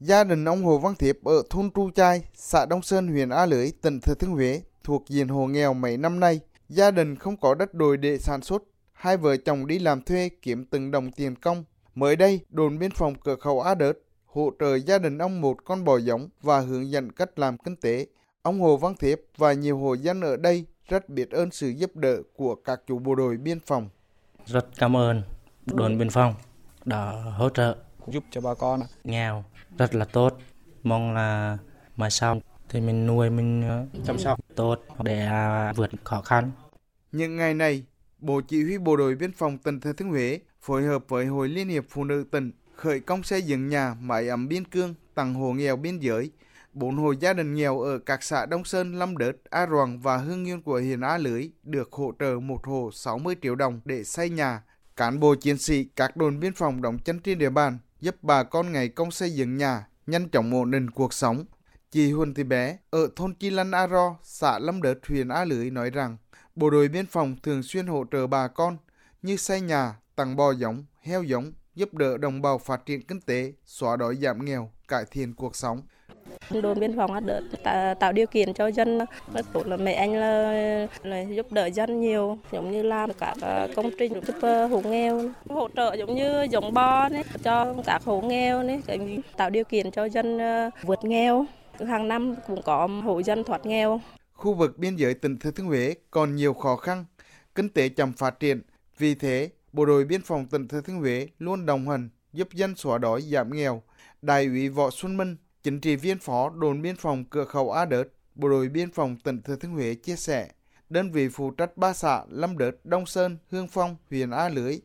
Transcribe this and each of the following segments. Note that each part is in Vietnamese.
Gia đình ông Hồ Văn Thiệp ở thôn Tru Chai, xã Đông Sơn, huyện A Lưới, tỉnh Thừa Thiên Huế, thuộc diện hộ nghèo mấy năm nay. Gia đình không có đất đồi để sản xuất, hai vợ chồng đi làm thuê kiếm từng đồng tiền công. Mới đây, đồn biên phòng cửa khẩu A Đớt hỗ trợ gia đình ông một con bò giống và hướng dẫn cách làm kinh tế. Ông Hồ Văn Thiệp và nhiều hộ dân ở đây rất biết ơn sự giúp đỡ của các chủ bộ đội biên phòng. Rất cảm ơn đồn biên phòng đã hỗ trợ giúp cho bà con nghèo rất là tốt. Mong là mai sau thì mình nuôi mình chăm sóc tốt để à, vượt khó khăn. Những ngày này, Bộ Chỉ huy Bộ đội Biên phòng tỉnh Thừa Thiên Huế phối hợp với Hội Liên hiệp Phụ nữ tỉnh khởi công xây dựng nhà mái ấm biên cương tặng hộ nghèo biên giới. Bốn hộ gia đình nghèo ở các xã Đông Sơn, Lâm Đớt, A Roàng và Hương Nguyên của huyện A Lưới được hỗ trợ một hộ 60 triệu đồng để xây nhà. Cán bộ chiến sĩ các đồn biên phòng đóng chân trên địa bàn giúp bà con ngày công xây dựng nhà, nhanh chóng ổn định cuộc sống. Chị Huân Thị Bé ở thôn Chi Lân A Ro, xã Lâm Đớt, huyện A Lưới nói rằng bộ đội biên phòng thường xuyên hỗ trợ bà con như xây nhà, tặng bò giống, heo giống, giúp đỡ đồng bào phát triển kinh tế, xóa đói giảm nghèo, cải thiện cuộc sống. Đồn biên phòng đã tạo điều kiện cho dân rất tốt là mẹ anh là, là giúp đỡ dân nhiều giống như làm các ờ, công trình giúp ờ, hộ nghèo hỗ trợ giống như giống bo này, cho các hộ nghèo này, tạo điều kiện cho dân ờ, vượt nghèo hàng năm cũng có hộ dân thoát nghèo. Khu vực biên giới tỉnh Thừa Thiên Huế còn nhiều khó khăn, kinh tế chậm phát triển, vì thế Bộ đội Biên phòng tỉnh Thừa Thiên Huế luôn đồng hành giúp dân xóa đói giảm nghèo. Đại úy Võ Xuân Minh, chính trị viên phó đồn biên phòng cửa khẩu A Đớt, Bộ đội Biên phòng tỉnh Thừa Thiên Huế chia sẻ, đơn vị phụ trách ba xã Lâm Đớt, Đông Sơn, Hương Phong, huyện A Lưới,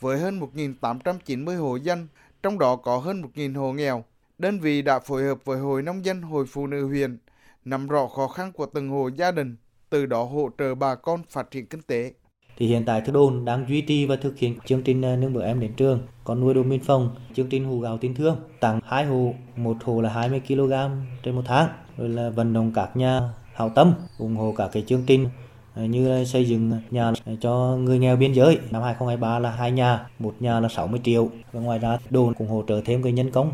với hơn 1.890 hộ dân, trong đó có hơn 1.000 hộ nghèo. Đơn vị đã phối hợp với Hội Nông dân Hội Phụ nữ huyện, nắm rõ khó khăn của từng hộ gia đình, từ đó hỗ trợ bà con phát triển kinh tế thì hiện tại Thư Đồn đang duy trì và thực hiện chương trình ờ, nâng bữa em đến trường. Còn nuôi đồn biên phòng, chương trình hù gạo tình thương, tặng hai hồ, một hồ là 20 kg trên một tháng. Rồi là vận động các nhà hảo tâm, ủng hộ cả cái chương trình ờ, như xây dựng nhà ờ, cho người nghèo biên giới. Năm 2023 là hai nhà, một nhà là 60 triệu. Và ngoài ra đồn cũng hỗ trợ thêm cái nhân công.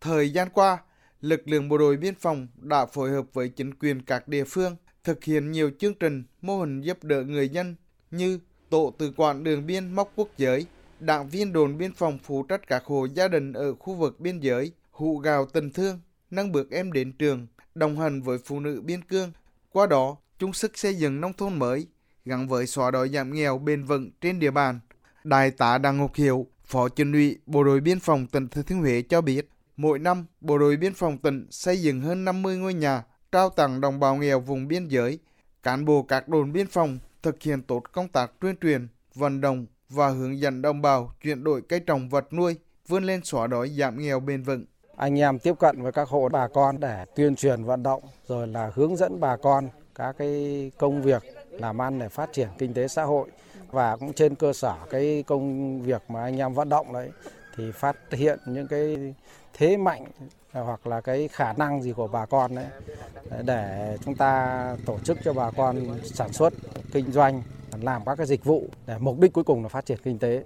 Thời gian qua, lực lượng bộ đội biên phòng đã phối hợp với chính quyền các địa phương thực hiện nhiều chương trình mô hình giúp đỡ người dân như tổ tự quản đường biên móc quốc giới, đảng viên đồn biên phòng phụ trách các hộ gia đình ở khu vực biên giới, hụ gào tình thương, nâng bước em đến trường, đồng hành với phụ nữ biên cương. Qua đó, chung sức xây dựng nông thôn mới, gắn với xóa đói giảm nghèo bền vững trên địa bàn. Đại tá Đặng Ngọc Hiệu, Phó Chính ủy Bộ đội Biên phòng tỉnh Thừa Thiên Huế cho biết, mỗi năm Bộ đội Biên phòng tỉnh xây dựng hơn 50 ngôi nhà, trao tặng đồng bào nghèo vùng biên giới. Cán bộ các đồn biên phòng thực hiện tốt công tác tuyên truyền, vận động và hướng dẫn đồng bào chuyển đổi cây trồng vật nuôi, vươn lên xóa đói giảm nghèo bền vững. Anh em tiếp cận với các hộ bà con để tuyên truyền vận động rồi là hướng dẫn bà con các cái công việc làm ăn để phát triển kinh tế xã hội và cũng trên cơ sở cái công việc mà anh em vận động đấy thì phát hiện những cái thế mạnh hoặc là cái khả năng gì của bà con đấy để chúng ta tổ chức cho bà con sản xuất, kinh doanh, làm các cái dịch vụ để mục đích cuối cùng là phát triển kinh tế.